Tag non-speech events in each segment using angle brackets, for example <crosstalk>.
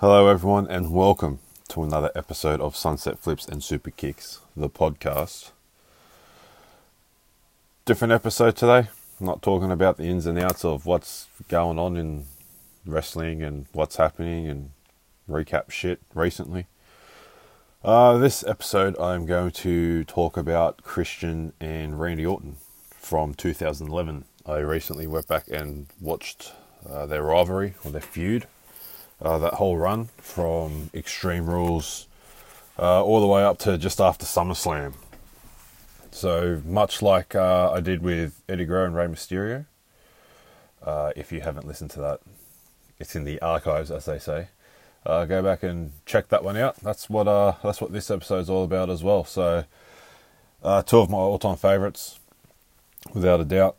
Hello, everyone, and welcome to another episode of Sunset Flips and Super Kicks, the podcast. Different episode today. not talking about the ins and outs of what's going on in wrestling and what's happening and recap shit recently. Uh, this episode, I'm going to talk about Christian and Randy Orton from 2011. I recently went back and watched uh, their rivalry or their feud uh, that whole run from Extreme Rules uh, all the way up to just after SummerSlam. So much like uh, I did with Eddie Guerrero and Rey Mysterio. Uh, if you haven't listened to that, it's in the archives, as they say. Uh, go back and check that one out. That's what uh, that's what this episode is all about as well. So, two of my all-time favorites, without a doubt.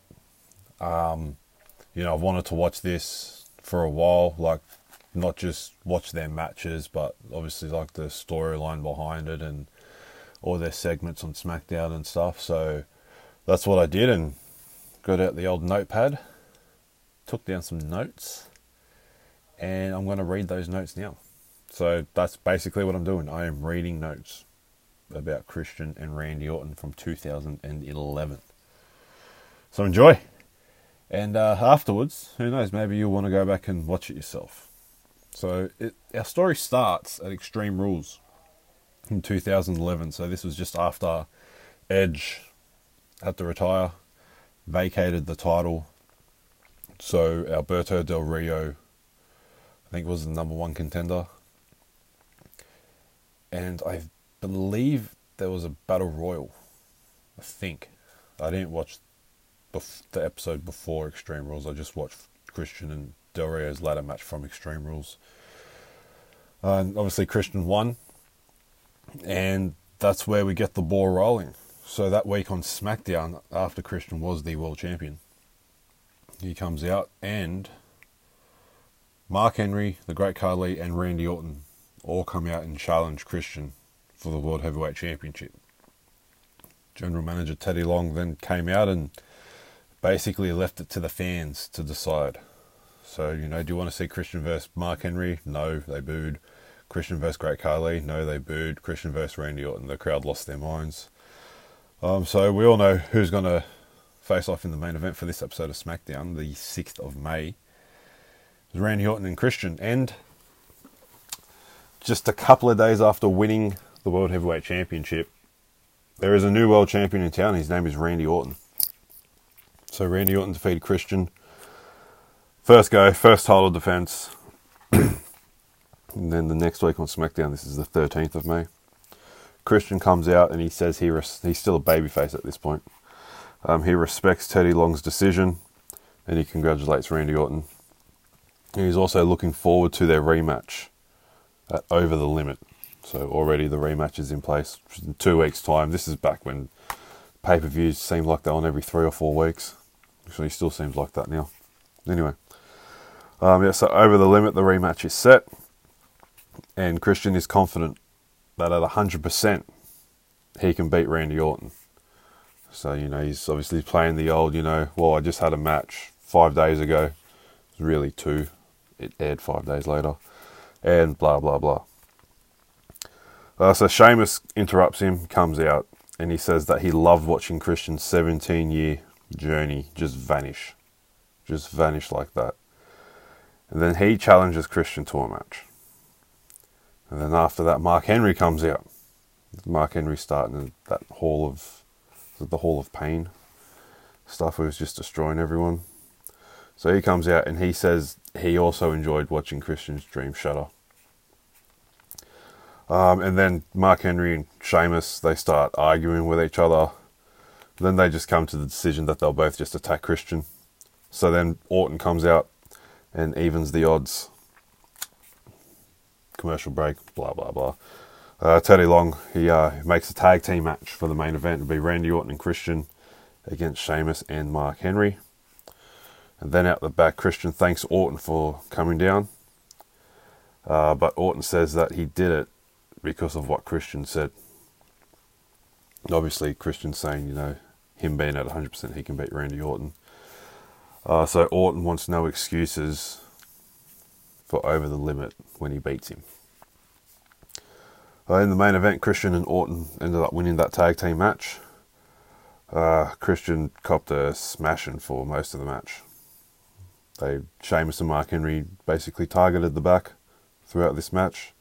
Um, you know, I've wanted to watch this for a while. Like not just watch their matches, but obviously like the storyline behind it and all their segments on SmackDown and stuff. So that's what I did and got out the old notepad, took down some notes, and I'm going to read those notes now. So that's basically what I'm doing. I am reading notes about Christian and Randy Orton from 2011. So enjoy. And uh, afterwards, who knows, maybe you'll want to go back and watch it yourself. So it, our story starts at Extreme Rules in 2011. So this was just after Edge had to retire, vacated the title. So Alberto Del Rio, I think, was the number one contender. And I believe there was a battle royal. I think. I didn't watch the episode before Extreme Rules. I just watched Christian and Del Rio's ladder match from Extreme Rules. And obviously, Christian won, and that's where we get the ball rolling. So that week on SmackDown, after Christian was the world champion, he comes out and Mark Henry, the Great Khali, and Randy Orton all come out and challenge Christian for the World Heavyweight Championship. General Manager Teddy Long then came out and basically left it to the fans to decide. So, you know, do you want to see Christian versus Mark Henry? No, they booed. Christian versus Great Khali? No, they booed. Christian versus Randy Orton? The crowd lost their minds. Um, so we all know who's going to face off in the main event for this episode of SmackDown, the 6th of May. Randy Orton and Christian. And just a couple of days after winning the World Heavyweight Championship, there is a new world champion in town. His name is Randy Orton. So Randy Orton defeated Christian. First go, first title defense. and then the next week on SmackDown, this is the 13th of May. Christian comes out and he says he res- he's still a babyface at this point. Um, he respects Teddy Long's decision and he congratulates Randy Orton. He's also looking forward to their rematch at Over the Limit. So already the rematch is in place in two weeks' time. This is back when pay per views seemed like they're on every three or four weeks. Actually, still seems like that now. Anyway, um, yeah. So over the limit, the rematch is set, and Christian is confident that at hundred percent he can beat Randy Orton. So you know he's obviously playing the old, you know, well I just had a match five days ago. It was really two. It aired five days later, and blah blah blah. Uh, so Sheamus interrupts him, comes out, and he says that he loved watching Christian's 17 year journey just vanish. Just vanish like that. And then he challenges Christian to a match. And then after that, Mark Henry comes out. Mark Henry starting that hall of the hall of pain stuff he was just destroying everyone. So he comes out and he says he also enjoyed watching Christian's dream shatter. Um, and then Mark Henry and Sheamus they start arguing with each other. Then they just come to the decision that they'll both just attack Christian. So then Orton comes out and evens the odds. Commercial break, blah blah blah. Uh, Teddy Long he uh, makes a tag team match for the main event. It'll be Randy Orton and Christian against Sheamus and Mark Henry. And then out the back, Christian thanks Orton for coming down. Uh, but Orton says that he did it because of what Christian said. Obviously, Christian saying, you know, him being at 100%, he can beat Randy Orton. Uh, so Orton wants no excuses for over the limit when he beats him. Uh, in the main event, Christian and Orton ended up winning that tag team match. Uh, Christian copped a smashing for most of the match. They Sheamus and Mark Henry basically targeted the back throughout this match.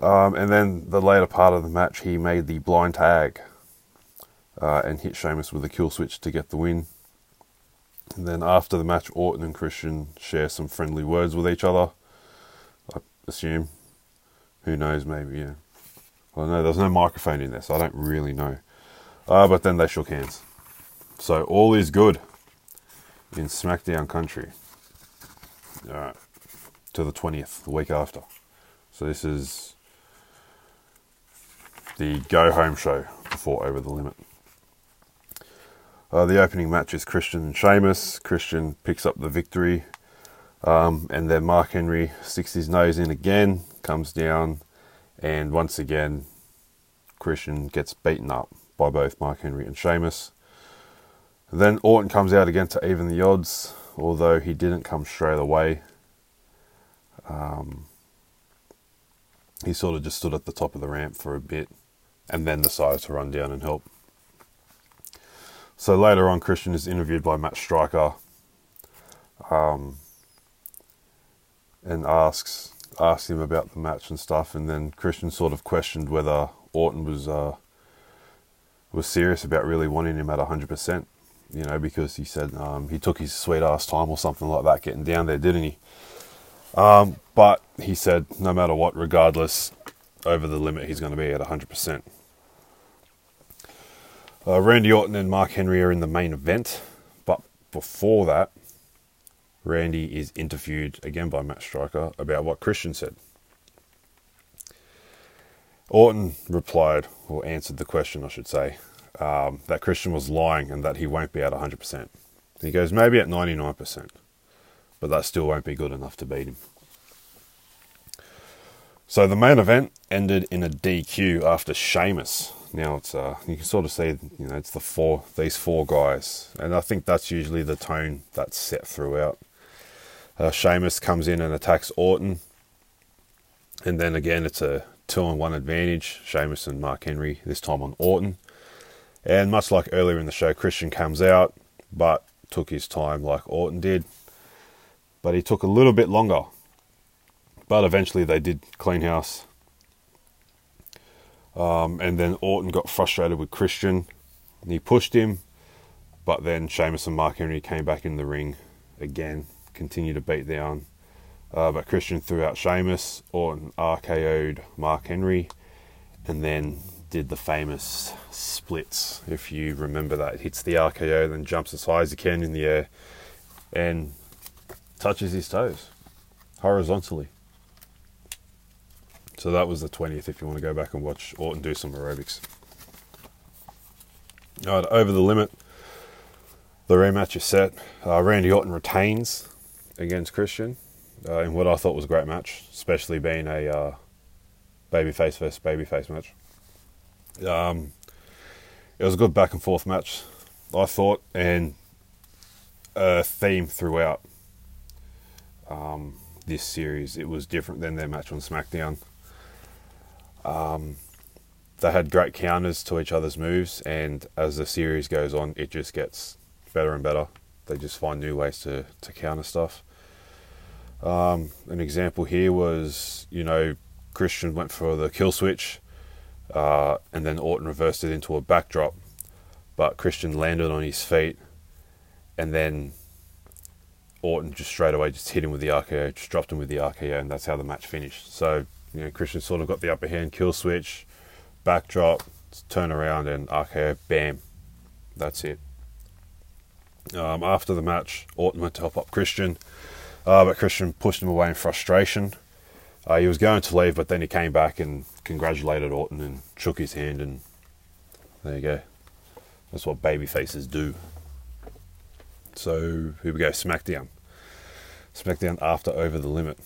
Um, and then the later part of the match, he made the blind tag uh, and hit Sheamus with a kill switch to get the win. And then after the match, Orton and Christian share some friendly words with each other. I assume. Who knows? Maybe yeah. Well, no, there's no microphone in there, so I don't really know. Uh, but then they shook hands. So all is good in SmackDown country. All right, to the twentieth, the week after. So this is the go home show before Over the Limit. Uh, the opening match is Christian and Sheamus. Christian picks up the victory, um, and then Mark Henry sticks his nose in again, comes down, and once again, Christian gets beaten up by both Mark Henry and Sheamus. Then Orton comes out again to even the odds, although he didn't come straight away. Um, he sort of just stood at the top of the ramp for a bit and then decided to run down and help. So later on, Christian is interviewed by Matt Striker um, and asks asks him about the match and stuff. And then Christian sort of questioned whether Orton was uh, was serious about really wanting him at hundred percent. You know, because he said um, he took his sweet ass time or something like that getting down there, didn't he? Um, but he said no matter what, regardless, over the limit, he's going to be at hundred percent. Uh, Randy Orton and Mark Henry are in the main event, but before that, Randy is interviewed again by Matt Striker about what Christian said. Orton replied, or answered the question, I should say, um, that Christian was lying and that he won't be at 100%. He goes, maybe at 99%, but that still won't be good enough to beat him. So the main event ended in a DQ after Sheamus now it's uh, you can sort of see you know it's the four these four guys, and I think that's usually the tone that's set throughout. Uh, Sheamus comes in and attacks Orton, and then again it's a two on one advantage. Sheamus and Mark Henry this time on Orton, and much like earlier in the show, Christian comes out, but took his time like Orton did, but he took a little bit longer. But eventually they did clean house um, and then Orton got frustrated with Christian and he pushed him. But then Sheamus and Mark Henry came back in the ring again, continued to beat down. Uh, but Christian threw out Sheamus, Orton RKO'd Mark Henry, and then did the famous splits. If you remember that, hits the RKO, then jumps as high as he can in the air, and touches his toes horizontally. So that was the 20th if you want to go back and watch Orton do some aerobics. All right, over the limit. The rematch is set. Uh, Randy Orton retains against Christian uh, in what I thought was a great match, especially being a uh, babyface versus babyface match. Um, it was a good back and forth match, I thought, and a theme throughout um, this series. It was different than their match on SmackDown. Um, they had great counters to each other's moves, and as the series goes on, it just gets better and better. They just find new ways to, to counter stuff. Um, an example here was, you know, Christian went for the kill switch, uh, and then Orton reversed it into a backdrop, but Christian landed on his feet, and then Orton just straight away just hit him with the RKO, just dropped him with the RKO, and that's how the match finished. So you know, Christian sort of got the upper hand, kill switch, backdrop, turn around, and RKO, bam. That's it. Um, after the match, Orton went to help up Christian, uh, but Christian pushed him away in frustration. Uh, he was going to leave, but then he came back and congratulated Orton and shook his hand, and there you go. That's what baby faces do. So here we go, SmackDown. SmackDown after Over the Limit.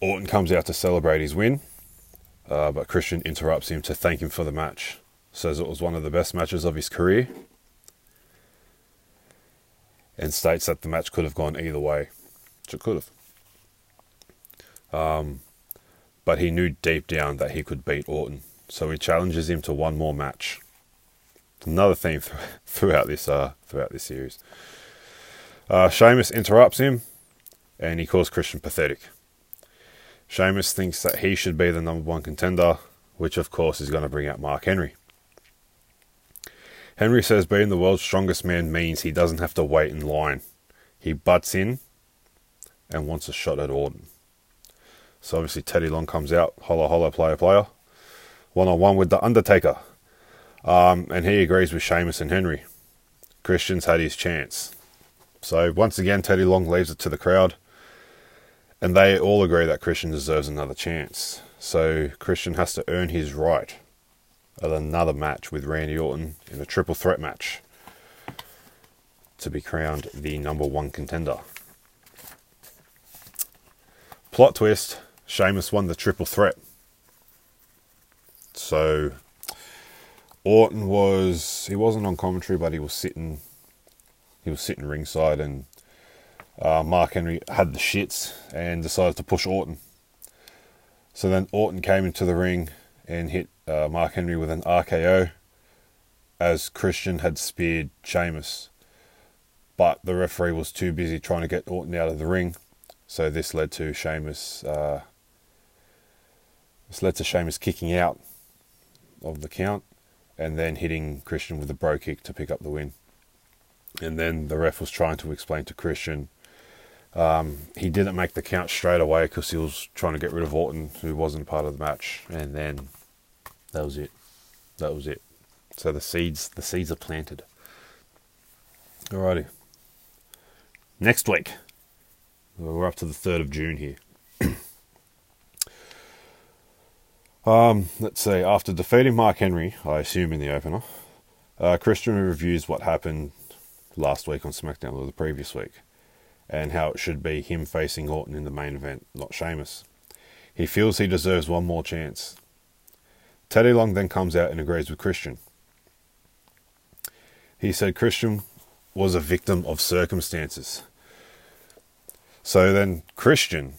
Orton comes out to celebrate his win, uh, but Christian interrupts him to thank him for the match. Says it was one of the best matches of his career, and states that the match could have gone either way. which it could have. Um, but he knew deep down that he could beat Orton, so he challenges him to one more match. Another theme th- <laughs> throughout this uh, throughout this series. Uh, Sheamus interrupts him, and he calls Christian pathetic. Sheamus thinks that he should be the number one contender, which of course is going to bring out Mark Henry. Henry says being the world's strongest man means he doesn't have to wait in line. He butts in and wants a shot at Orton. So obviously Teddy Long comes out, holla holla player player, one on one with the Undertaker, um, and he agrees with Sheamus and Henry. Christian's had his chance. So once again, Teddy Long leaves it to the crowd, and they all agree that Christian deserves another chance. So Christian has to earn his right at another match with Randy Orton in a triple threat match to be crowned the number one contender. Plot twist Sheamus won the triple threat. So Orton was he wasn't on commentary but he was sitting he was sitting ringside and uh, Mark Henry had the shits and decided to push Orton. So then Orton came into the ring and hit uh, Mark Henry with an RKO as Christian had speared Sheamus. But the referee was too busy trying to get Orton out of the ring. So this led to Sheamus. Uh, this led to Sheamus kicking out of the count and then hitting Christian with a Brogue Kick to pick up the win. And then the ref was trying to explain to Christian um, he didn't make the count straight away because he was trying to get rid of Orton, who wasn't part of the match. And then that was it. That was it. So the seeds, the seeds are planted. Alrighty. Next week, we're up to the third of June here. <clears throat> um, let's see. After defeating Mark Henry, I assume in the opener, uh, Christian reviews what happened last week on SmackDown or the previous week and how it should be him facing Orton in the main event, not Sheamus. He feels he deserves one more chance. Teddy Long then comes out and agrees with Christian. He said Christian was a victim of circumstances. So then Christian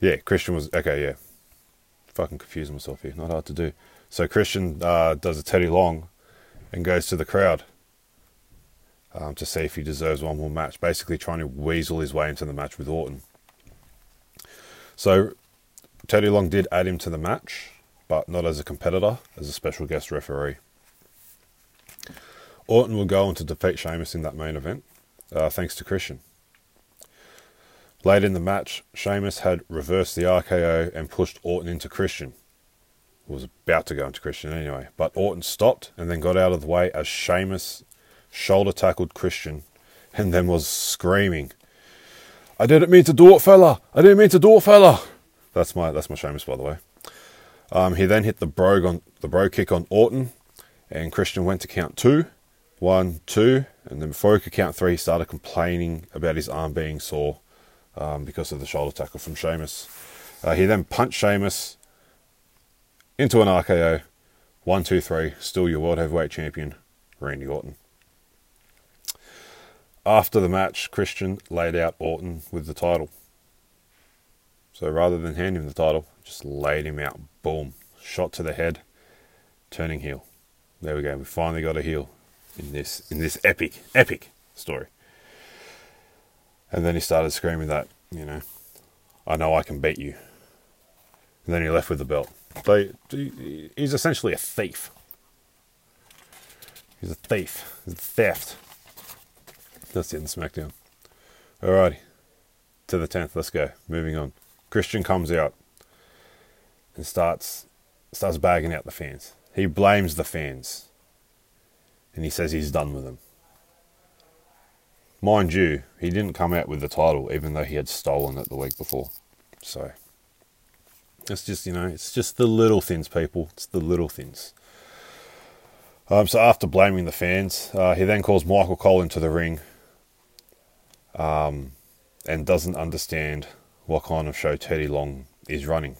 Yeah, Christian was okay, yeah. Fucking confusing myself here, not hard to do. So Christian uh, does a Teddy Long and goes to the crowd um, to see if he deserves one more match. Basically, trying to weasel his way into the match with Orton. So, Teddy Long did add him to the match, but not as a competitor, as a special guest referee. Orton will go on to defeat Sheamus in that main event, uh, thanks to Christian. Late in the match, Sheamus had reversed the RKO and pushed Orton into Christian was about to go into Christian anyway. But Orton stopped and then got out of the way as Sheamus shoulder tackled Christian and then was screaming, I didn't mean to do it, fella! I didn't mean to do it, fella! That's my that's my Sheamus, by the way. Um, he then hit the bro on the Brogue Kick on Orton, and Christian went to count two, one, two, and then before he could count three, he started complaining about his arm being sore um, because of the shoulder tackle from Sheamus. Uh, he then punched Sheamus into an RKO. One, two, three. Still your world heavyweight champion, Randy Orton. After the match, Christian laid out Orton with the title. So rather than hand him the title, just laid him out. Boom. Shot to the head, turning heel. There we go. We finally got a heel in this in this epic, epic story. And then he started screaming that, you know, I know I can beat you. And then he left with the belt. They, he's essentially a thief. He's a thief. He's a theft. That's it in SmackDown. Alrighty. To the 10th. Let's go. Moving on. Christian comes out and starts starts bagging out the fans. He blames the fans. And he says he's done with them. Mind you, he didn't come out with the title even though he had stolen it the week before. So it's just, you know, it's just the little things, people. It's the little things. Um, so after blaming the fans, uh, he then calls Michael Cole into the ring um, and doesn't understand what kind of show Teddy Long is running.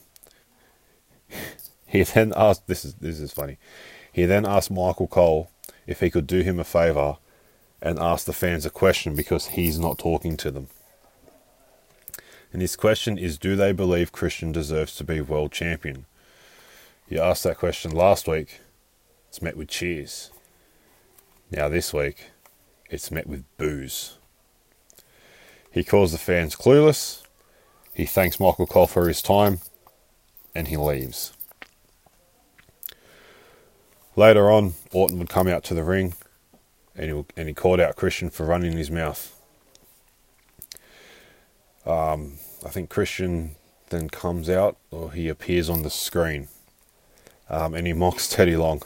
<laughs> he then asked, this is, this is funny, he then asked Michael Cole if he could do him a favour and ask the fans a question because he's not talking to them. And his question is Do they believe Christian deserves to be world champion? He asked that question last week. It's met with cheers. Now, this week, it's met with boos. He calls the fans clueless. He thanks Michael Cole for his time and he leaves. Later on, Orton would come out to the ring and he, and he called out Christian for running his mouth. Um, I think Christian then comes out or he appears on the screen um, and he mocks Teddy Long.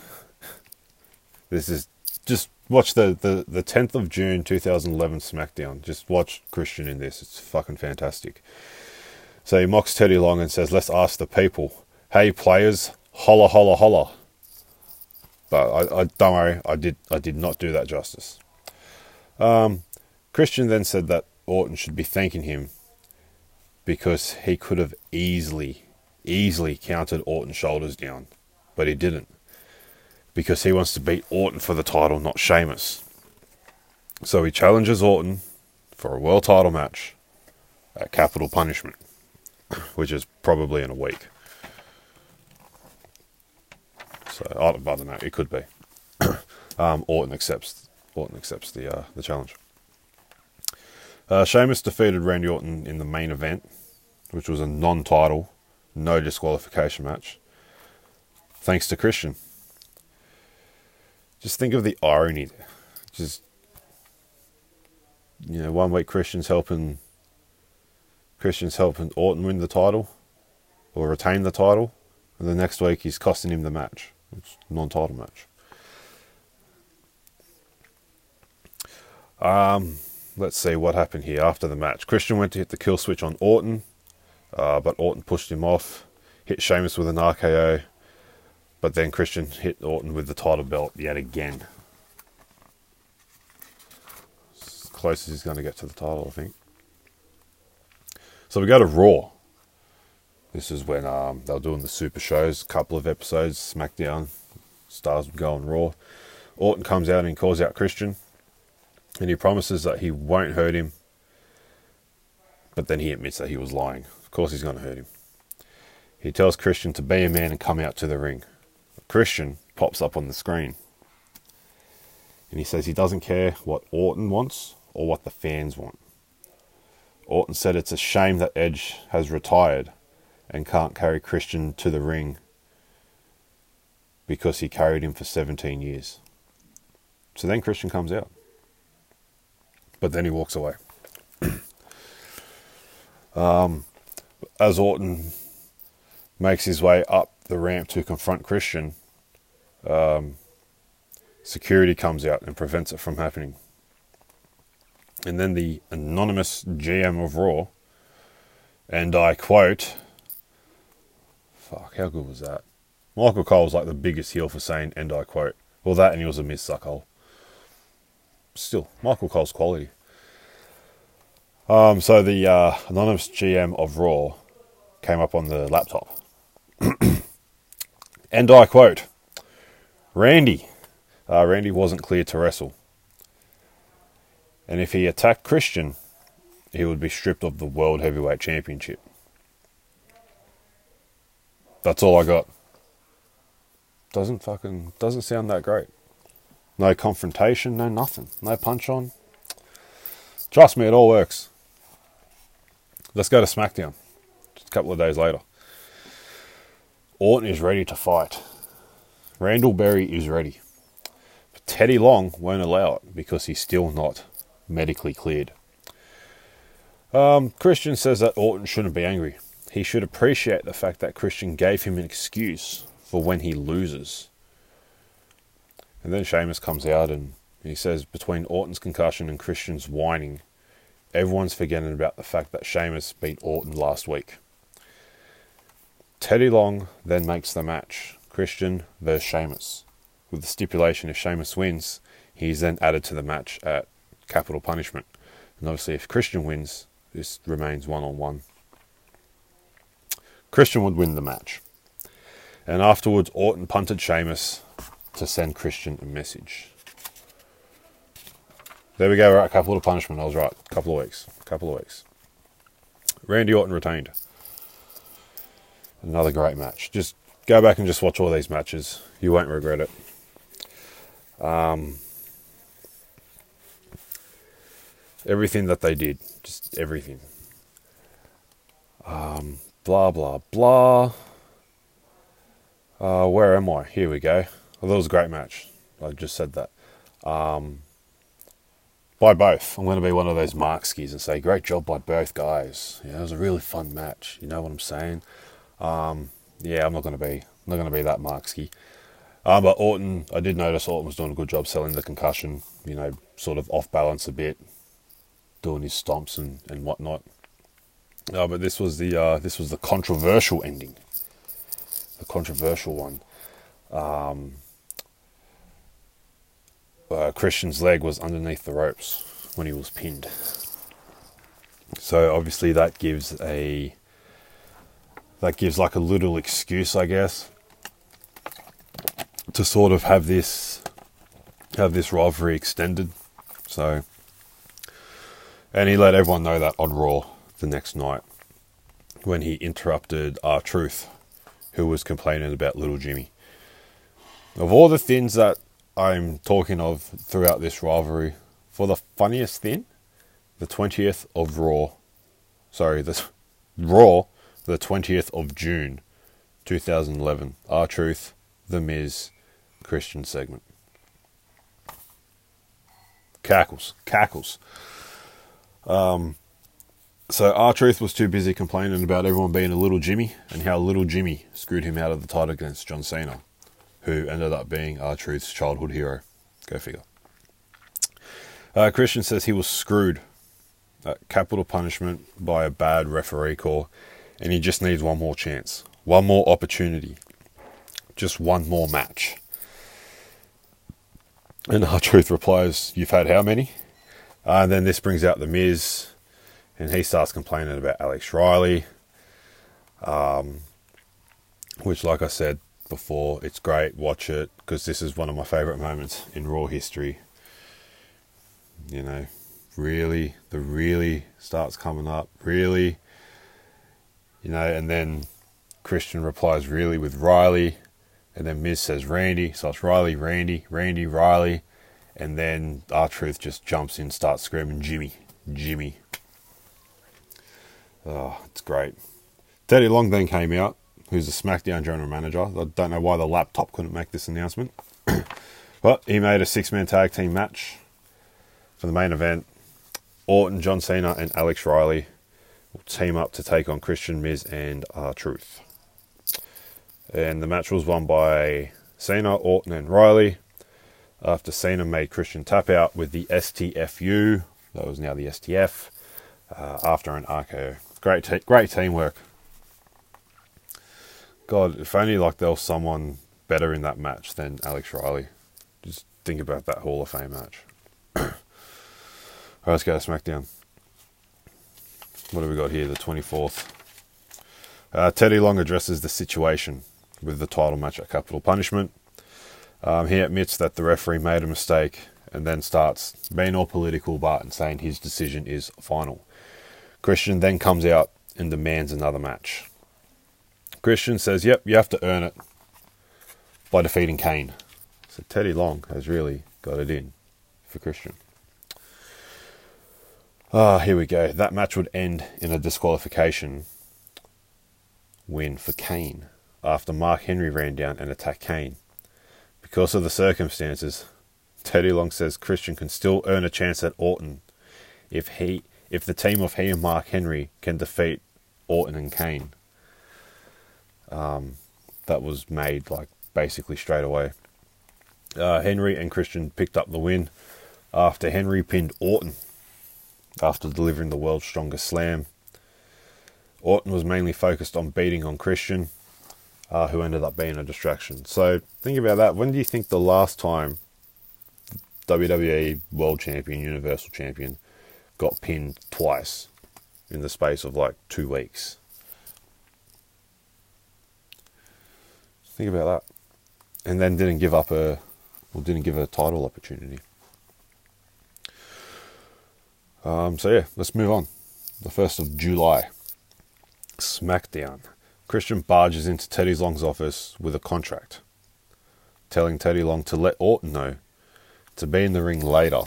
<laughs> this is just watch the, the, the 10th of June 2011 SmackDown. Just watch Christian in this. It's fucking fantastic. So he mocks Teddy Long and says, Let's ask the people. Hey, players, holla, holla, holla. But I, I don't worry, I did, I did not do that justice. Um, Christian then said that Orton should be thanking him because he could have easily, easily counted Orton's shoulders down, but he didn't because he wants to beat Orton for the title, not Sheamus. So he challenges Orton for a world title match at Capital Punishment <coughs> which is probably in a week. So I don't, know. It could be. <coughs> um, Orton accepts. Orton accepts the uh, the challenge. Uh, Sheamus defeated Randy Orton in the main event, which was a non-title, no disqualification match. Thanks to Christian. Just think of the irony. Just you know, one week Christian's helping Christian's helping Orton win the title or retain the title, and the next week he's costing him the match. It's non-title match. Um, let's see what happened here after the match. Christian went to hit the kill switch on Orton, uh, but Orton pushed him off. Hit Sheamus with an RKO, but then Christian hit Orton with the title belt yet again. As close as he's going to get to the title, I think. So we go to Raw. This is when um, they were doing the super shows, a couple of episodes, SmackDown, stars would go on Raw. Orton comes out and calls out Christian, and he promises that he won't hurt him, but then he admits that he was lying. Of course, he's going to hurt him. He tells Christian to be a man and come out to the ring. Christian pops up on the screen, and he says he doesn't care what Orton wants or what the fans want. Orton said it's a shame that Edge has retired and can't carry Christian to the ring because he carried him for 17 years. So then Christian comes out. But then he walks away. <clears throat> um, as Orton makes his way up the ramp to confront Christian, um, security comes out and prevents it from happening. And then the anonymous GM of Raw, and I quote, fuck, how good was that? Michael Cole was like the biggest heel for saying, and I quote. Well, that and he was a Miz suckhole. Still, Michael Cole's quality. Um, so the uh, anonymous GM of Raw came up on the laptop. <clears throat> and I quote, Randy. Uh, Randy wasn't clear to wrestle. And if he attacked Christian, he would be stripped of the World Heavyweight Championship. That's all I got. Doesn't fucking doesn't sound that great. No confrontation, no nothing, no punch on. Trust me, it all works. Let's go to SmackDown. Just a couple of days later. Orton is ready to fight. Randall Berry is ready. But Teddy Long won't allow it because he's still not medically cleared. Um, Christian says that Orton shouldn't be angry. He should appreciate the fact that Christian gave him an excuse for when he loses. And then Sheamus comes out and he says between Orton's concussion and Christian's whining, everyone's forgetting about the fact that Sheamus beat Orton last week. Teddy Long then makes the match Christian versus Sheamus, with the stipulation if Sheamus wins, he's then added to the match at capital punishment. And obviously, if Christian wins, this remains one on one. Christian would win the match. And afterwards, Orton punted Sheamus to send Christian a message. There we go. We're at couple of punishment. I was right. Couple of weeks. A Couple of weeks. Randy Orton retained. Another great match. Just go back and just watch all these matches. You won't regret it. Um, everything that they did, just everything. Um, blah blah blah. Uh, where am I? Here we go. Well, that was a great match. I just said that. Um, by both. I'm going to be one of those mark skis and say, great job by both guys. Yeah, it was a really fun match. You know what I'm saying? Um, yeah, I'm not going to be I'm not going to be that mark ski. Um, but Orton, I did notice Orton was doing a good job selling the concussion. You know, sort of off balance a bit, doing his stomps and, and whatnot. Uh, but this was the uh, this was the controversial ending, the controversial one. Um, uh, Christian's leg was underneath the ropes when he was pinned. So obviously that gives a that gives like a little excuse, I guess, to sort of have this have this rivalry extended. So and he let everyone know that on Raw the next night when he interrupted R-Truth, who was complaining about little Jimmy. Of all the things that I'm talking of throughout this rivalry. For the funniest thing, the 20th of Raw, sorry, the <laughs> Raw, the 20th of June 2011. R-Truth, The Miz, Christian segment. Cackles, cackles. Um, so R-Truth was too busy complaining about everyone being a little Jimmy and how little Jimmy screwed him out of the title against John Cena who ended up being R-Truth's childhood hero. Go figure. Uh, Christian says he was screwed at capital punishment by a bad referee call, and he just needs one more chance, one more opportunity, just one more match. And R-Truth <laughs> replies, You've had how many? Uh, and then this brings out The Miz, and he starts complaining about Alex Riley, um, which, like I said, before. It's great. Watch it because this is one of my favorite moments in Raw history. You know, really, the really starts coming up. Really, you know, and then Christian replies really with Riley, and then Miz says Randy. So it's Riley, Randy, Randy, Riley, and then R-Truth just jumps in, starts screaming Jimmy, Jimmy. Oh, it's great. Teddy Long then came out who's the SmackDown general manager. I don't know why the laptop couldn't make this announcement. <coughs> but he made a six man tag team match for the main event. Orton, John Cena, and Alex Riley will team up to take on Christian, Miz, and R-Truth. And the match was won by Cena, Orton, and Riley. After Cena made Christian tap out with the STFU, that was now the STF, uh, after an RKO. Great, te- great teamwork God, if only like there was someone better in that match than Alex Riley. Just think about that Hall of Fame match. <coughs> Alright, let's go to SmackDown. What have we got here? The 24th. Uh, Teddy Long addresses the situation with the title match at Capital Punishment. Um, he admits that the referee made a mistake and then starts being all political but and saying his decision is final. Christian then comes out and demands another match. Christian says, yep, you have to earn it by defeating Kane. So Teddy Long has really got it in for Christian. Ah, here we go. That match would end in a disqualification win for Kane after Mark Henry ran down and attacked Kane. Because of the circumstances, Teddy Long says Christian can still earn a chance at Orton if he if the team of he and Mark Henry can defeat Orton and Kane um, that was made like basically straight away. Uh, Henry and Christian picked up the win after Henry pinned Orton after delivering the world's strongest slam. Orton was mainly focused on beating on Christian, uh, who ended up being a distraction. So think about that. When do you think the last time WWE World Champion, Universal Champion got pinned twice in the space of like two weeks? Think about that. And then didn't give up a, well, didn't give a title opportunity. Um, so yeah, let's move on. The first of July, SmackDown. Christian barges into Teddy Long's office with a contract, telling Teddy Long to let Orton know to be in the ring later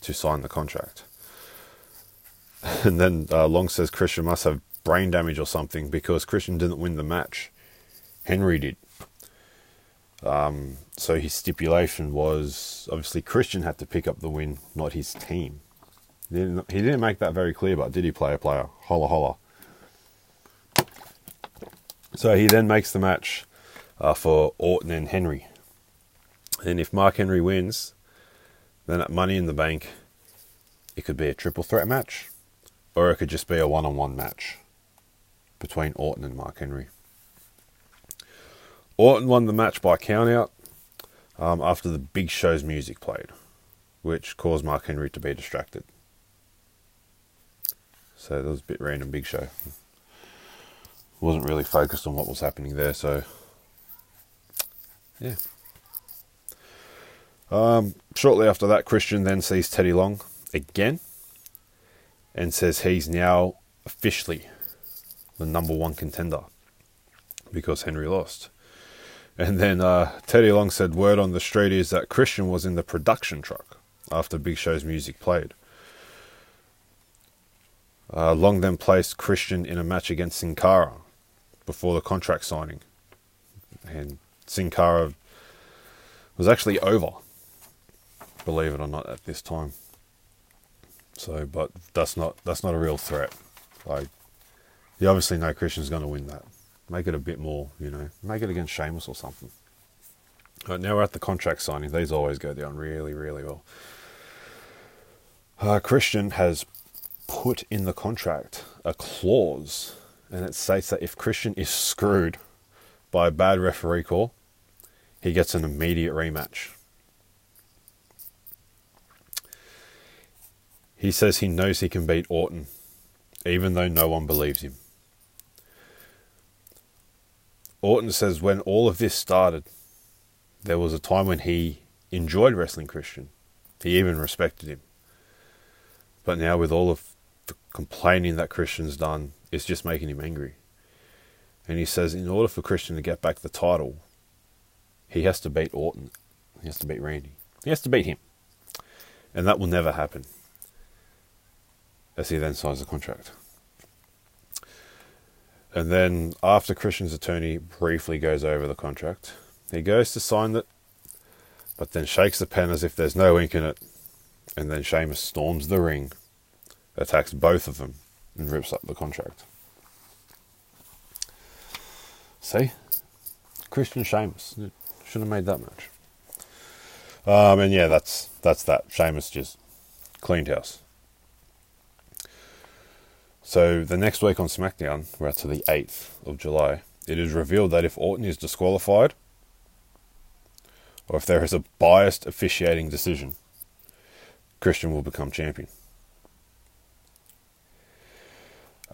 to sign the contract. <laughs> And then uh, Long says Christian must have brain damage or something because Christian didn't win the match. Henry did. Um, so his stipulation was obviously Christian had to pick up the win, not his team. He didn't, he didn't make that very clear, but did he play a player? Holla holla. So he then makes the match uh, for Orton and Henry. And if Mark Henry wins, then at Money in the Bank, it could be a triple threat match, or it could just be a one on one match between Orton and Mark Henry. Orton won the match by countout um, after the Big Show's music played, which caused Mark Henry to be distracted. So that was a bit random Big Show. Wasn't really focused on what was happening there, so yeah. Um, shortly after that, Christian then sees Teddy Long again and says he's now officially the number one contender because Henry lost. And then uh, Teddy Long said word on the street is that Christian was in the production truck after Big Show's music played. Uh, Long then placed Christian in a match against Sin Cara before the contract signing. And Sin Cara was actually over, believe it or not, at this time. So, but that's not that's not a real threat. Like, you obviously know Christian's going to win that. Make it a bit more, you know, make it against Sheamus or something. Right, now we're at the contract signing. These always go down really, really well. Uh, Christian has put in the contract a clause, and it states that if Christian is screwed by a bad referee call, he gets an immediate rematch. He says he knows he can beat Orton, even though no one believes him. Orton says when all of this started, there was a time when he enjoyed wrestling Christian. He even respected him. But now, with all of the complaining that Christian's done, it's just making him angry. And he says, in order for Christian to get back the title, he has to beat Orton. He has to beat Randy. He has to beat him. And that will never happen. As he then signs the contract. And then, after Christian's attorney briefly goes over the contract, he goes to sign it, but then shakes the pen as if there's no ink in it. And then Sheamus storms the ring, attacks both of them, and rips up the contract. See? Christian Sheamus. shouldn't have made that match. Um, and yeah, that's that's that. Sheamus just cleaned house. So the next week on SmackDown, we're to the 8th of July, it is revealed that if Orton is disqualified, or if there is a biased officiating decision, Christian will become champion.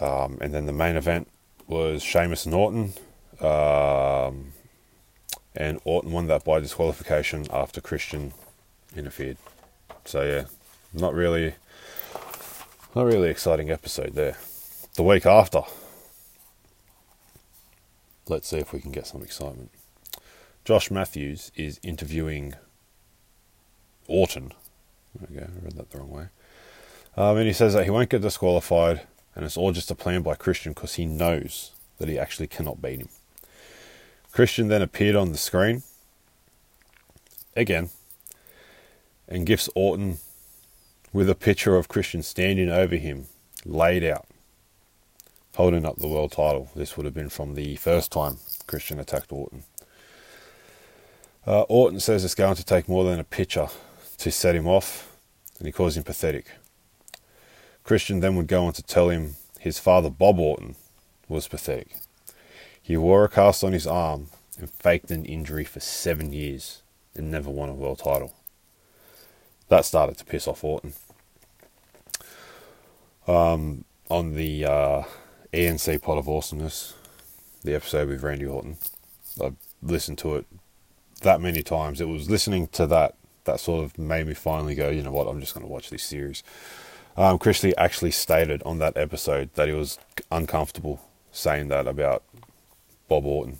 Um, and then the main event was Sheamus and Orton. Um, and Orton won that by disqualification after Christian interfered. So yeah, not really not really exciting episode there. The week after, let's see if we can get some excitement. Josh Matthews is interviewing Orton. There we go, I read that the wrong way. Um, and he says that he won't get disqualified, and it's all just a plan by Christian because he knows that he actually cannot beat him. Christian then appeared on the screen again and gives Orton with a picture of Christian standing over him, laid out, holding up the world title. This would have been from the first time Christian attacked Orton. Uh, Orton says it's going to take more than a picture to set him off, and he calls him pathetic. Christian then would go on to tell him his father, Bob Orton, was pathetic. He wore a cast on his arm and faked an injury for seven years and never won a world title. That started to piss off Orton um, on the uh, E&C Pod of Awesomeness, the episode with Randy Orton. I've listened to it that many times. It was listening to that that sort of made me finally go, you know what, I'm just going to watch this series. Um, Christian actually stated on that episode that he was uncomfortable saying that about Bob Orton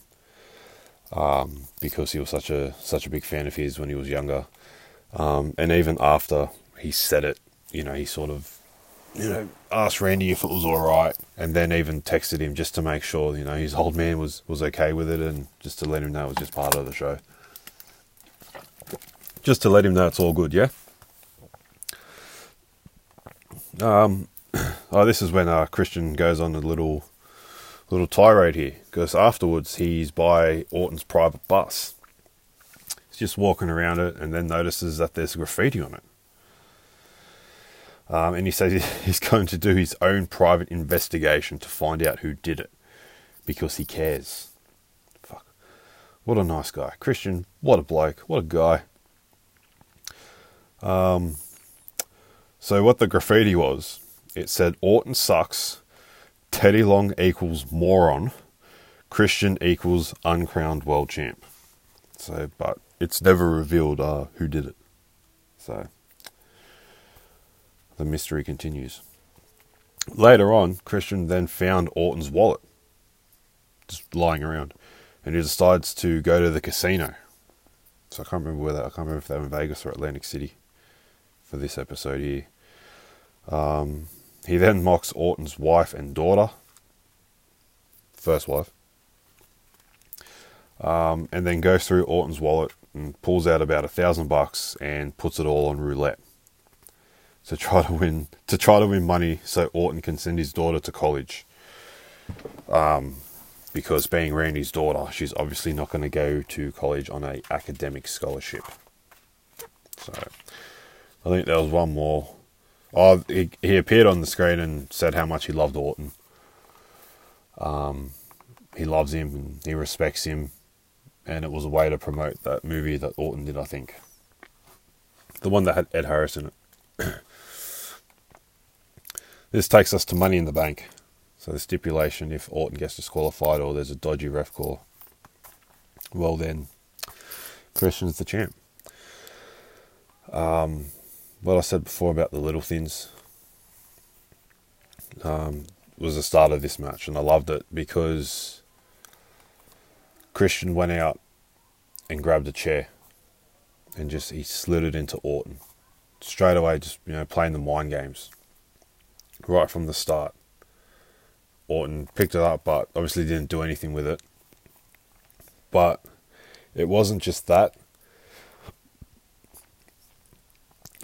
um, because he was such a such a big fan of his when he was younger, um, and even after he said it, you know, he sort of you know asked Randy if it was all right, and then even texted him just to make sure you know his old man was was okay with it, and just to let him know it was just part of the show. Just to let him know it's all good, yeah. Um, <coughs> oh, this is when uh, Christian goes on a little little tirade here because afterwards he's by Orton's private bus. He's just walking around it and then notices that there's graffiti on it. Um, and he says <laughs> he's going to do his own private investigation to find out who did it because he cares. Fuck. What a nice guy. Christian, what a bloke. What a guy. Um, so, what the graffiti was, it said Orton sucks Teddy Long equals moron. Christian equals uncrowned world champ. So, but it's never revealed uh, who did it. So, the mystery continues. Later on, Christian then found Orton's wallet just lying around, and he decides to go to the casino. So I can't remember where that. I can't remember if they were in Vegas or Atlantic City for this episode here. Um, he then mocks Orton's wife and daughter, first wife, um, and then goes through Orton's wallet and pulls out about a thousand bucks and puts it all on roulette to try to win to try to win money so Orton can send his daughter to college. Um, because being Randy's daughter, she's obviously not going to go to college on a academic scholarship. So, I think there was one more Oh, he, he appeared on the screen and said how much he loved Orton. Um, he loves him and he respects him, and it was a way to promote that movie that Orton did, I think. The one that had Ed Harris in it. This takes us to Money in the Bank. So the stipulation: if Orton gets disqualified or there's a dodgy ref call, well then, Christian's the champ. Um, what I said before about the little things um, was the start of this match, and I loved it because Christian went out and grabbed a chair and just he slid it into Orton straight away, just you know playing the mind games right from the start. Orton picked it up, but obviously didn't do anything with it. But it wasn't just that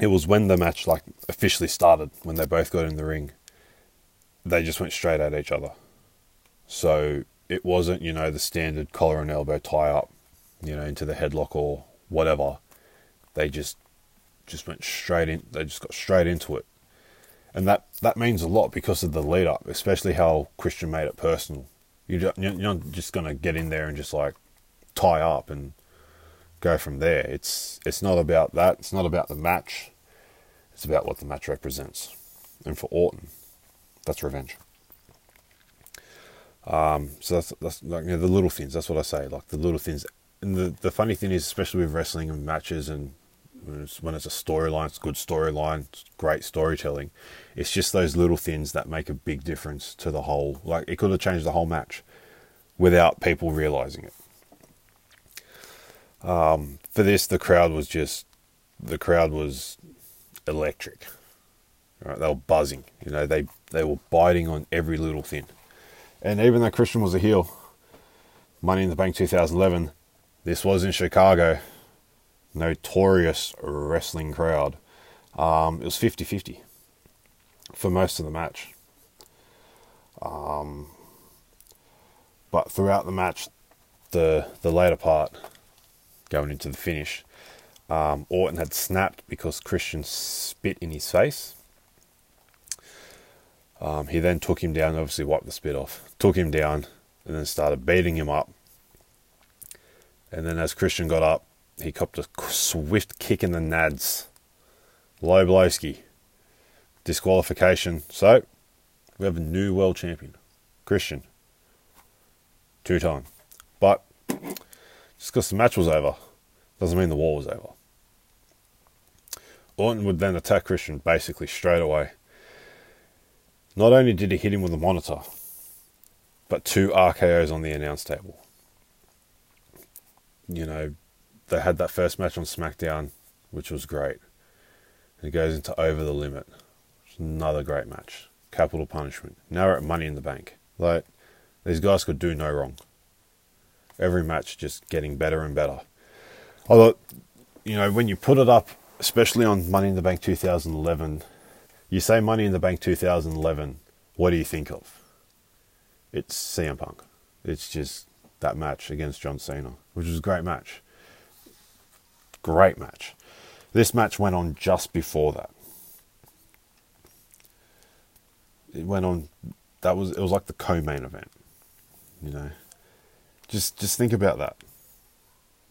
it was when the match like officially started when they both got in the ring they just went straight at each other so it wasn't you know the standard collar and elbow tie up you know into the headlock or whatever they just just went straight in they just got straight into it and that that means a lot because of the lead up especially how christian made it personal you're not just to get in there and just like tie up and go from there. It's it's not about that. It's not about the match. It's about what the match represents. And for Orton, that's revenge. Um, so that's that's like you know, the little things. That's what I say. Like the little things. And the the funny thing is, especially with wrestling and matches, and when it's, when it's a storyline, it's good storyline, great storytelling. It's just those little things that make a big difference to the whole. Like it could have changed the whole match without people realizing it. Um, for this, the crowd was just the crowd was electric. Right, they were buzzing. You know, they they were biting on every little thing. And even though Christian was a heel, Money in the Bank 2011, this was in Chicago, notorious wrestling crowd. Um, it was 50 50 for most of the match. Um, but throughout the match, the the later part, going into the finish. Um, Orton had snapped because Christian spit in his face. Um, he then took him down, obviously wiped the spit off, took him down, and then started beating him up. And then as Christian got up, he copped a swift kick in the nads. Low Blowski. Disqualification. So, we have a new world champion. Christian. Two time. But just because the match was over doesn't mean the war was over. Orton would then attack Christian basically straight away Not only did he hit him with a monitor, but two RKO's on the announce table. You know, they had that first match on SmackDown, which was great. It goes into Over the Limit. Another great match. Capital Punishment. Now we're at Money in the Bank. Like, these guys could do no wrong. Every match just getting better and better. Although, you know, when you put it up, especially on Money in the Bank 2011, you say Money in the Bank 2011, what do you think of? It's CM Punk. It's just that match against John Cena, which was a great match. Great match. This match went on just before that. It went on. That was it was like the co-main event. You know, just just think about that.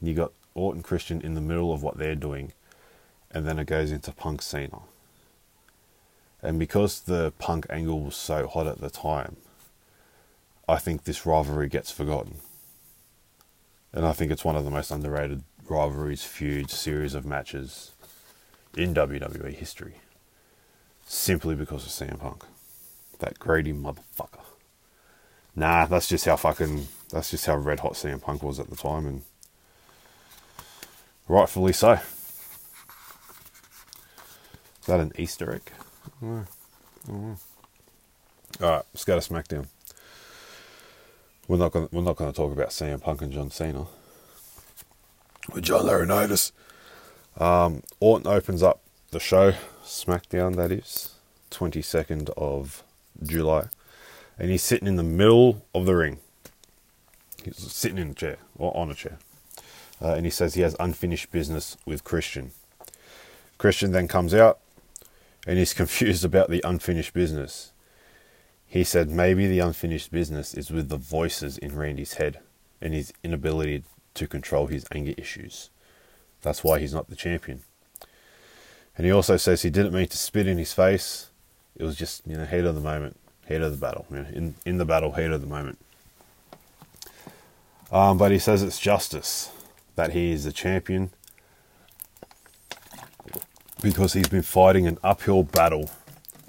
You got Orton Christian in the middle of what they're doing, and then it goes into Punk Cena. And because the Punk angle was so hot at the time, I think this rivalry gets forgotten. And I think it's one of the most underrated rivalries, feuds, series of matches in WWE history. Simply because of CM Punk. That greedy motherfucker. Nah, that's just how fucking that's just how red hot CM Punk was at the time and rightfully so. Is that an Easter egg? Oh. Mm-hmm. Oh. Alright, let's go to SmackDown. We're not going. We're not to talk about CM Punk and John Cena. With John Laurinaitis. Um, Orton opens up the show, SmackDown. That is, twenty second of July, and he's sitting in the middle of the ring. He's sitting in a chair or on a chair, uh, and he says he has unfinished business with Christian. Christian then comes out, and he's <laughs> confused about the unfinished business. He said maybe the unfinished business is with the voices in Randy's head and his inability to control his anger issues. That's why he's not the champion. And he also says he didn't mean to spit in his face. It was just, you know, heat of the moment, heat of the battle, you know, in, in the battle, heat of the moment. Um, but he says it's justice that he is the champion because he's been fighting an uphill battle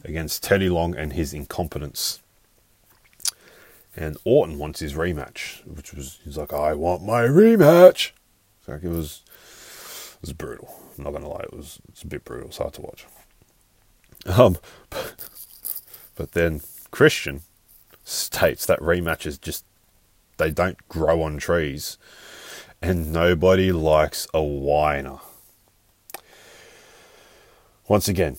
against Teddy Long and his incompetence. And Orton wants his rematch, which was he's like, I want my rematch. So like it was it was brutal. I'm not gonna lie, it was it's a bit brutal. It's hard to watch. Um, but, <laughs> but then Christian states that rematches just they don't grow on trees, and nobody likes a whiner. Once again,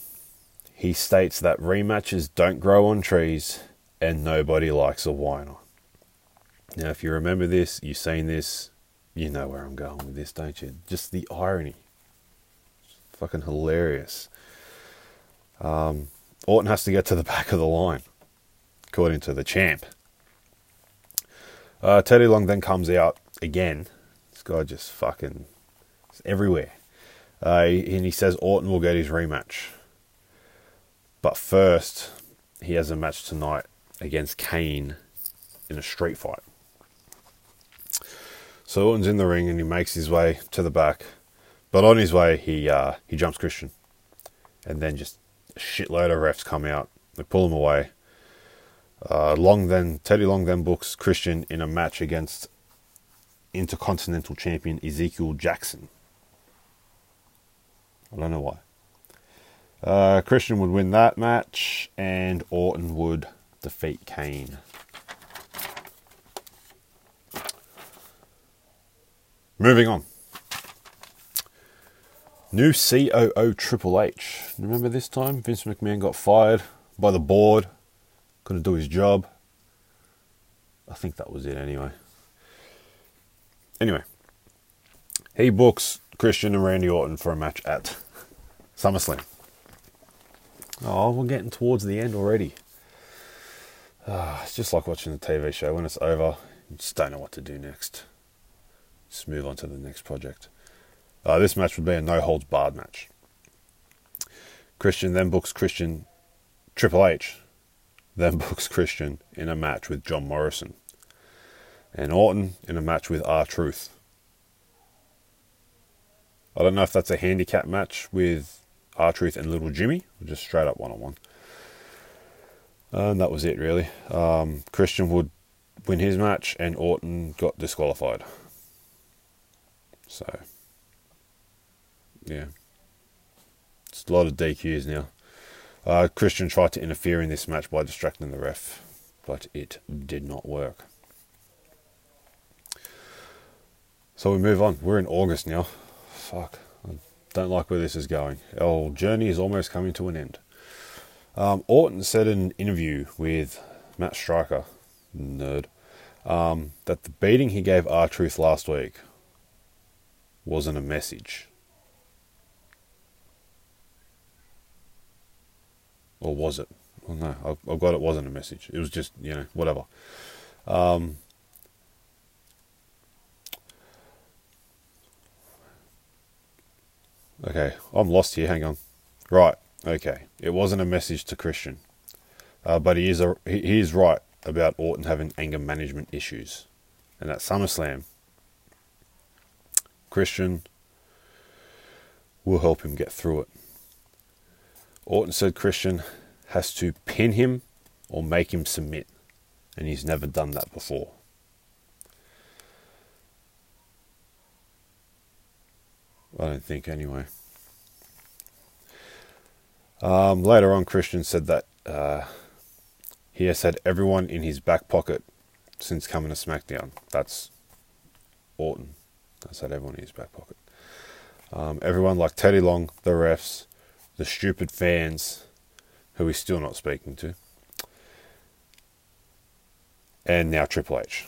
he states that rematches don't grow on trees and nobody likes a whiner. Now, if you remember this, you've seen this, you know where I'm going with this, don't you? Just the irony. It's fucking hilarious. Um, Orton has to get to the back of the line, according to the champ. Uh, Teddy Long then comes out again. This guy just fucking everywhere. Uh, and he says Orton will get his rematch. But first, he has a match tonight against Kane in a street fight. So Orton's in the ring and he makes his way to the back, but on his way he uh, he jumps Christian, and then just a shitload of refs come out. They pull him away. Uh, Long then Teddy Long then books Christian in a match against Intercontinental Champion Ezekiel Jackson. I don't know why. Uh, Christian would win that match, and Orton would defeat Kane. Moving on. New COO Triple H. Remember this time? Vince McMahon got fired by the board. Couldn't do his job. I think that was it anyway. Anyway, he books Christian and Randy Orton for a match at <laughs> SummerSlam. Oh, we're getting towards the end already. Uh, it's just like watching a TV show. When it's over, you just don't know what to do next. Just move on to the next project. Uh, this match would be a no holds barred match. Christian then books Christian Triple H, then <laughs> books Christian in a match with John Morrison, and Orton in a match with R-Truth. I don't know if that's a handicap match with R-Truth and Little Jimmy, or just straight up one on one. And that was it, really. Um, Christian would win his match, and Orton got disqualified. So, yeah. It's a lot of DQs now. Uh, Christian tried to interfere in this match by distracting the ref, but it did not work. So we move on. We're in August now. Fuck. I don't like where this is going. Our journey is almost coming to an end. Um, Orton said in an interview with Matt Striker, nerd, um, that the beating he gave R-Truth last week wasn't a message. Or was it? Well, no, I've, I've got it wasn't a message. It was just, you know, whatever. Um, okay, I'm lost here. Hang on. Right. Okay. It wasn't a message to Christian. Uh, but he is, a, he, he is right about Orton having anger management issues. And at SummerSlam, Christian will help him get through it. Orton said Christian has to pin him or make him submit, and he's never done that before. I don't think, anyway. Um, later on, Christian said that uh, he has had everyone in his back pocket since coming to SmackDown. That's Orton. That's had everyone in his back pocket. Um, everyone like Teddy Long, the refs, the stupid fans, who he's still not speaking to, and now Triple H.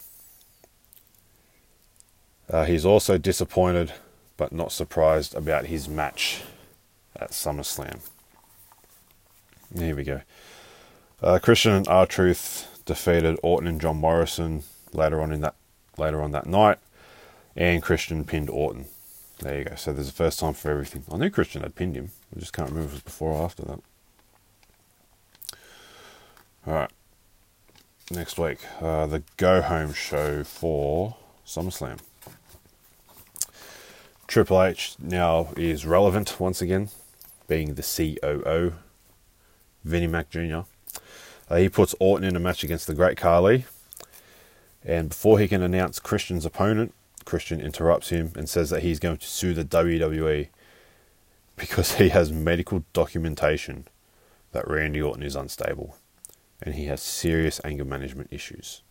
Uh, he's also disappointed but not surprised about his match at SummerSlam. Here we go. Uh, Christian and R-Truth defeated Orton and John Morrison later on in that later on that night, and Christian pinned Orton. There you go. So there's a first time for everything. I knew Christian had pinned him. I just can't remember if it was before or after that. All right. Next week, uh, the go home show for SummerSlam. Triple H now is relevant once again, being the COO, Vinnie Mac Jr. Uh, he puts Orton in a match against the Great Khali, and before he can announce Christian's opponent, Christian interrupts him and says that he's going to sue the WWE because he has medical documentation that Randy Orton is unstable and he has serious anger management issues.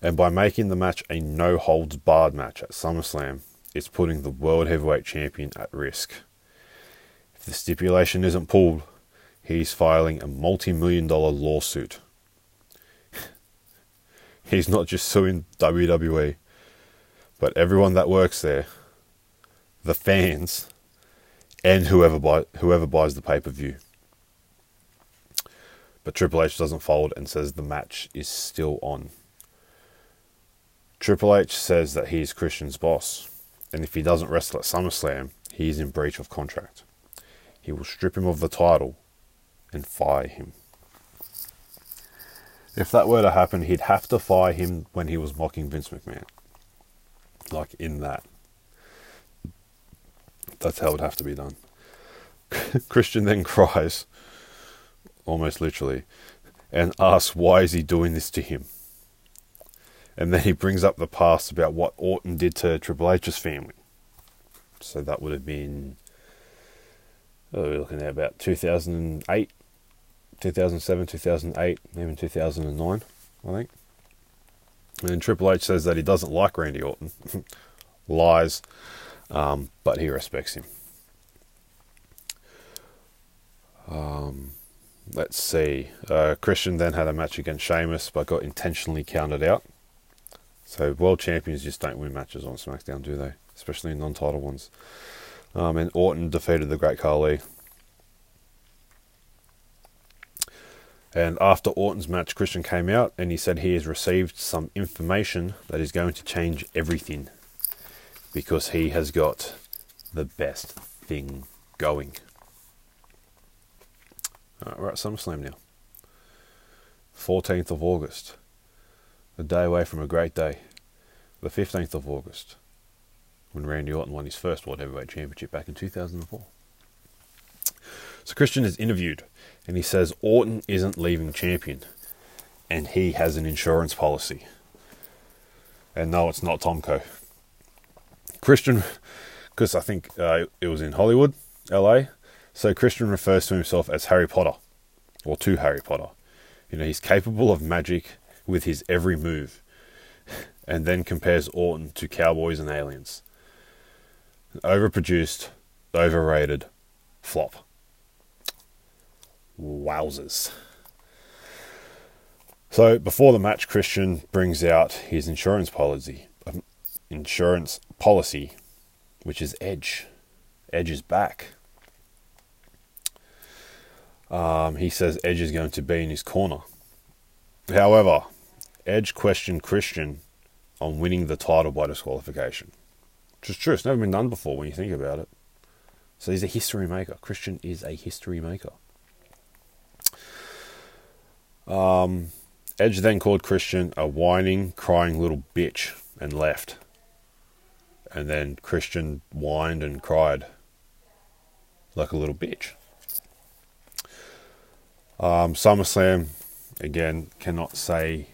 And by making the match a no holds barred match at SummerSlam, it's putting the World Heavyweight Champion at risk. If the stipulation isn't pulled, he's filing a multi million dollar lawsuit. <laughs> he's not just suing WWE, but everyone that works there, the fans, and whoever buy, whoever buys the pay per view. But Triple H doesn't fold and says the match is still on. Triple H says that he's Christian's boss, and if he doesn't wrestle at SummerSlam, he is in breach of contract. He will strip him of the title and fire him. If that were to happen, he'd have to fire him when he was mocking Vince McMahon. Like in that. That's how it would have to be done. <laughs> Christian then cries almost literally, and asks why is he doing this to him. And then he brings up the past about what Orton did to Triple H's family. So that would have been, oh, we're looking at about 2008, 2007, 2008, even 2009, I think. And Triple H says that he doesn't like Randy Orton. <laughs> Lies, um, but he respects him. Um, let's see. Uh, Christian then had a match against Sheamus, but got intentionally counted out. So world champions just don't win matches on SmackDown, do they? Especially non-title ones. Um, and Orton defeated the Great Khali. And after Orton's match, Christian came out and he said he has received some information that is going to change everything because he has got the best thing going. Right, we're at SummerSlam now. 14th of August. A day away from a great day. The 15th of August. When Randy Orton won his first World Heavyweight Championship back in 2004. So Christian is interviewed and he says Orton isn't leaving champion and he has an insurance policy. And no, it's not Tomko. Christian, because I think uh, it was in Hollywood, LA. So Christian refers to himself as Harry Potter, or to Harry Potter. You know, he's capable of magic with his every move, and then compares Orton to cowboys and aliens. Overproduced, overrated, flop. Wowzers. So before the match, Christian brings out his insurance policy, um, insurance policy, which is Edge. Edge is back. Um, he says Edge is going to be in his corner. However, Edge questioned Christian on winning the title by disqualification. Which is true. It's never been done before when you think about it. So he's a history maker. Christian is a history maker. Um, Edge then called Christian a whining, crying little bitch and left. And then Christian whined and cried like a little bitch. Um, SummerSlam, again, cannot say.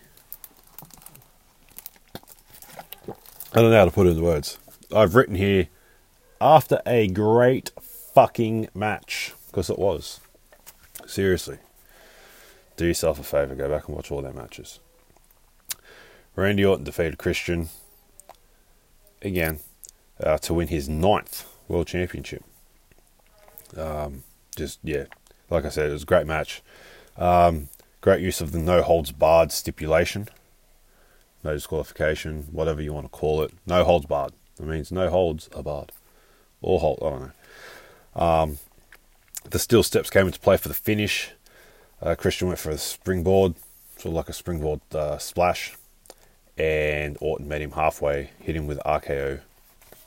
I don't know how to put it into words. I've written here after a great fucking match because it was. Seriously do yourself a favour, go back and watch all their matches. Randy Orton defeated Christian again uh, to win his ninth world championship. Um, just yeah, like I said, it was a great match. Um, great use of the no holds barred stipulation, no disqualification, whatever you want to call it. No holds barred. It means no holds barred, or hold. I don't know. Um, the steel steps came into play for the finish. Uh, Christian went for a springboard, sort of like a springboard uh, splash, and Orton met him halfway, hit him with RKO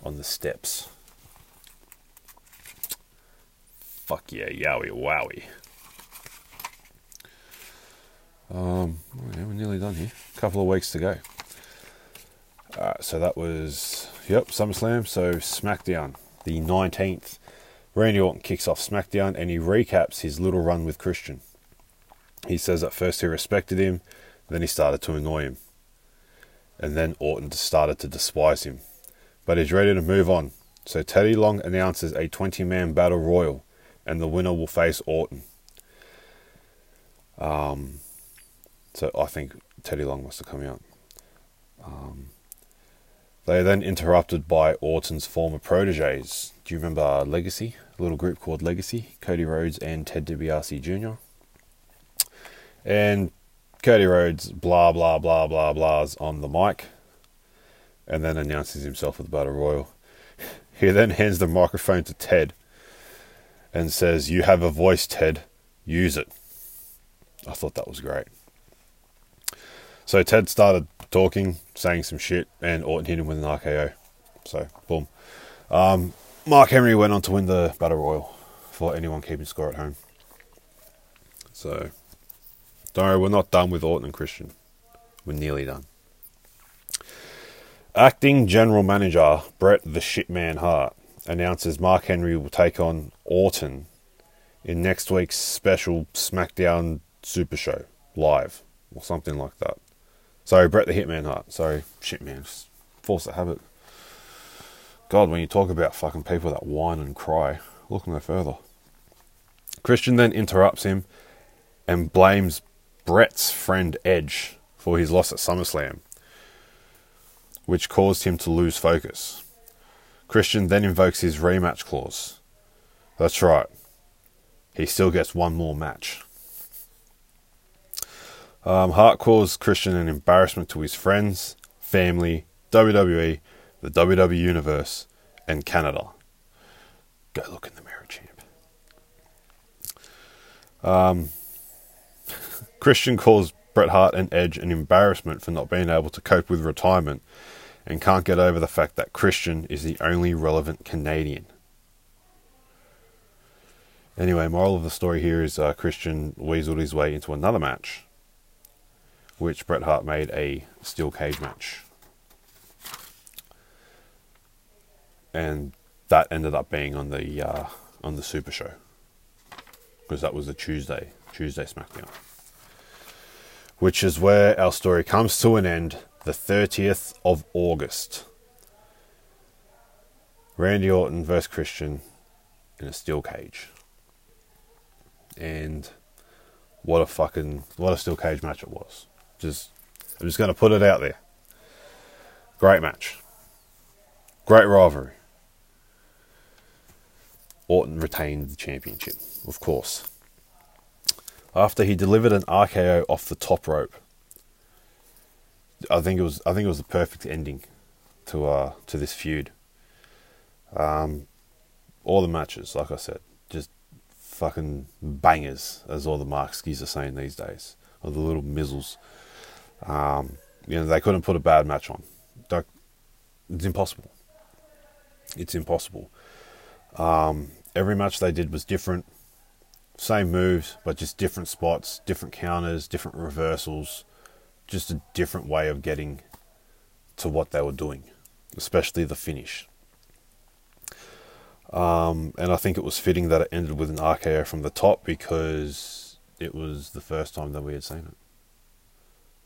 on the steps. Fuck yeah, yowie wowie. Um, yeah, we're nearly done here. A couple of weeks to go. Alright, so that was, yep, SummerSlam. So SmackDown, the 19th. Randy Orton kicks off SmackDown and he recaps his little run with Christian. He says at first he respected him, then he started to annoy him. And then Orton started to despise him. But he's ready to move on. So Teddy Long announces a 20 man battle royal, and the winner will face Orton. Um, so I think Teddy Long must have come out. Um, they are then interrupted by Orton's former proteges. Do you remember uh, Legacy? A little group called Legacy, Cody Rhodes and Ted DiBiase Jr. And Cody Rhodes, blah, blah, blah, blah, blahs on the mic, and then announces himself with the Battle Royal. <laughs> He then hands the microphone to Ted and says, You have a voice, Ted. Use it. I thought that was great. So Ted started talking, saying some shit, and Orton hit him with an RKO. So, boom. Um, Mark Henry went on to win the Battle Royal for anyone keeping score at home. So, don't worry, we're not done with Orton and Christian. We're nearly done. Acting General Manager Bret the Shitman Hart announces Mark Henry will take on Orton in next week's special SmackDown Super Show live or something like that. Sorry, Bret the Hitman Hart. Sorry, Shitman. Force of habit. God, when you talk about fucking people that whine and cry, look no further. Christian then interrupts him and blames Bret's friend Edge for his loss at SummerSlam, which caused him to lose focus. Christian then invokes his rematch clause. That's right, he still gets one more match. Um, Hart Christian an embarrassment to his friends, family, WWE, the WWE Universe, and Canada. Go look in the mirror, champ. Um, <laughs> Christian calls Bret Hart and Edge an embarrassment for not being able to cope with retirement and can't get over the fact that Christian is the only relevant Canadian. Anyway, moral of the story here is uh, Christian weaseled his way into another match, which Bret Hart made a steel cage match. And that ended up being on the uh, on the Super Show. because that was the Tuesday, Tuesday SmackDown. Which is where our story comes to an end the 30th of August. Randy Orton versus Christian in a steel cage. And what a fucking what a steel cage match it was. Just I'm just gonna put it out there. Great match. Great rivalry. Orton retained the championship, of course. After he delivered an RKO off the top rope. I think it was I think it was the perfect ending to uh to this feud. Um all the matches, like I said, just fucking bangers, as all the Markskis are saying these days, or the little mizzles. Um, you know, they couldn't put a bad match on. It's impossible. It's impossible. Um, every match they did was different. Same moves, but just different spots, different counters, different reversals. Just a different way of getting to what they were doing, especially the finish. Um, and I think it was fitting that it ended with an RKO from the top because it was the first time that we had seen it.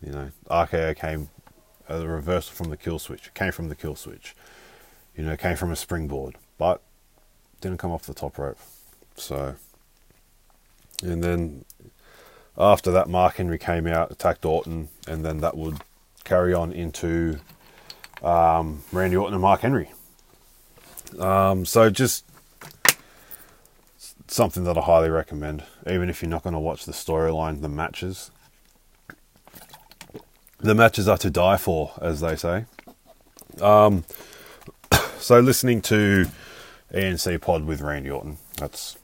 You know, RKO came a reversal from the kill switch. It came from the kill switch. You know, came from a springboard, but didn't come off the top rope. So, and then after that, Mark Henry came out, attacked Orton, and then that would carry on into um, Randy Orton and Mark Henry. Um, so just something that I highly recommend, even if you're not going to watch the storyline, the matches. The matches are to die for, as they say. Um, <coughs> so listening to E&C Pod with Randy Orton, that's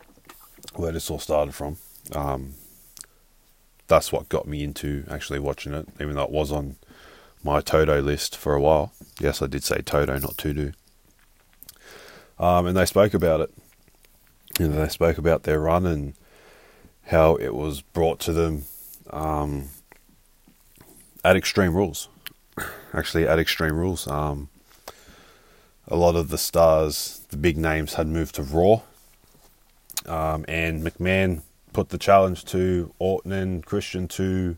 where this all started from. Um, that's what got me into actually watching it, even though it was on my Toto list for a while. Yes, I did say Toto, not to do. Um, and they spoke about it. And they spoke about their run and how it was brought to them um, at Extreme Rules. Actually, at Extreme Rules. Um, a lot of the stars, the big names, had moved to Raw. Um, and McMahon put the challenge to Orton and Christian to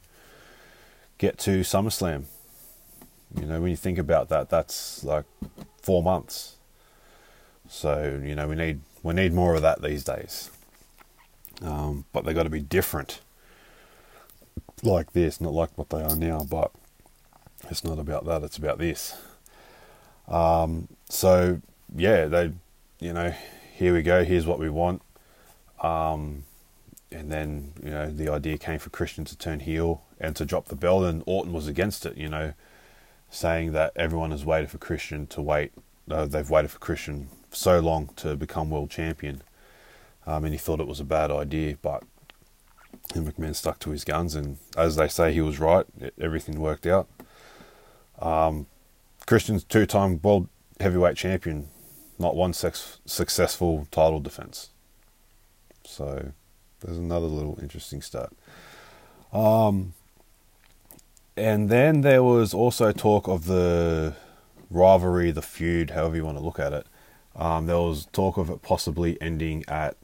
get to SummerSlam. You know, when you think about that, that's like four months. So you know we need we need more of that these days. Um, but they got to be different, like this, not like what they are now. But it's not about that; it's about this. Um, so yeah, they, you know, here we go. Here's what we want. Um, and then you know the idea came for Christian to turn heel and to drop the belt, and Orton was against it. You know, saying that everyone has waited for Christian to wait. Uh, they've waited for Christian so long to become world champion. Um, and he thought it was a bad idea, but McMahon stuck to his guns, and as they say, he was right. Everything worked out. Um, Christian's two-time world heavyweight champion, not one sex- successful title defense. So there's another little interesting stat. Um, and then there was also talk of the rivalry, the feud, however you want to look at it, um, there was talk of it possibly ending at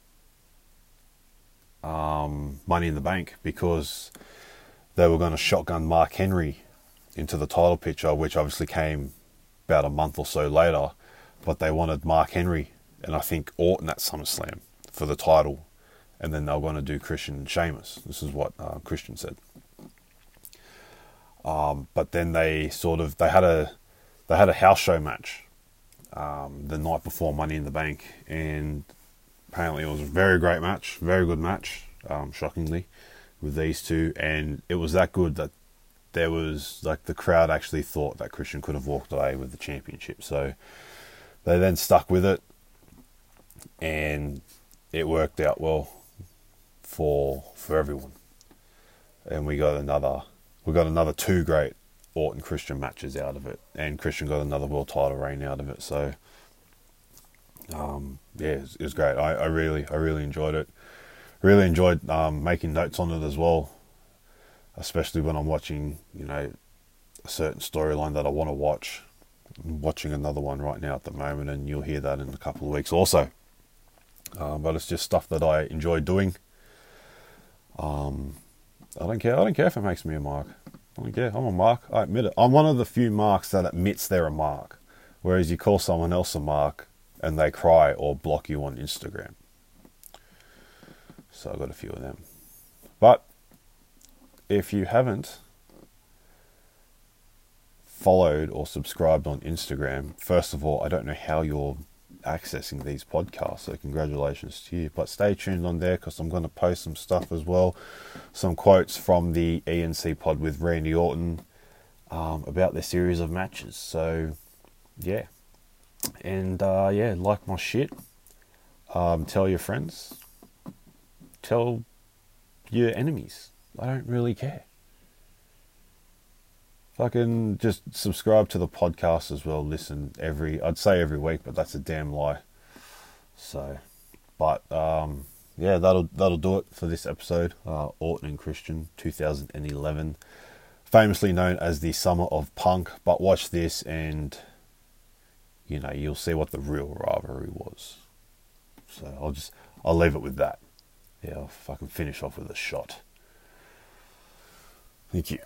um, Money in the Bank because they were going to shotgun Mark Henry into the title picture, which obviously came about a month or so later. But they wanted Mark Henry and I think Orton at SummerSlam for the title, and then they were going to do Christian and Sheamus. This is what uh, Christian said. Um, but then they sort of they had a they had a house show match um, the night before Money in the Bank, and apparently it was a very great match, very good match, um, shockingly, with these two, and it was that good that there was like the crowd actually thought that Christian could have walked away with the championship, so they then stuck with it, and it worked out well for for everyone, and we got another we got another two great Orton Christian matches out of it, and Christian got another world title reign out of it. So, um, yeah, it was, it was great. I, I, really, I really enjoyed it. Really enjoyed um, making notes on it as well, especially when I'm watching, you know, a certain storyline that I want to watch. I'm watching another one right now at the moment, and you'll hear that in a couple of weeks also. Um, but it's just stuff that I enjoy doing. Um, I don't care. I don't care if it makes me a mark. I don't care. I'm a mark. I admit it. I'm one of the few marks that admits they're a mark. Whereas you call someone else a mark and they cry or block you on Instagram. So I've got a few of them. But if you haven't followed or subscribed on Instagram, first of all, I don't know how you're accessing these podcasts, so congratulations to you. But stay tuned on there because I'm going to post some stuff as well, some quotes from the E&C pod with Randy Orton um, about their series of matches. So, yeah. And uh, yeah, like my shit. Um, tell your friends. Tell your enemies. I don't really care. Fucking just subscribe to the podcast as well. Listen every, I'd say every week, but that's a damn lie. So, but um, yeah, that'll that'll do it for this episode. Uh, Orton and Christian, 2011, famously known as the summer of punk. But watch this, and you know you'll see what the real rivalry was. So I'll just I'll leave it with that. Yeah, I'll fucking finish off with a shot. Thank you.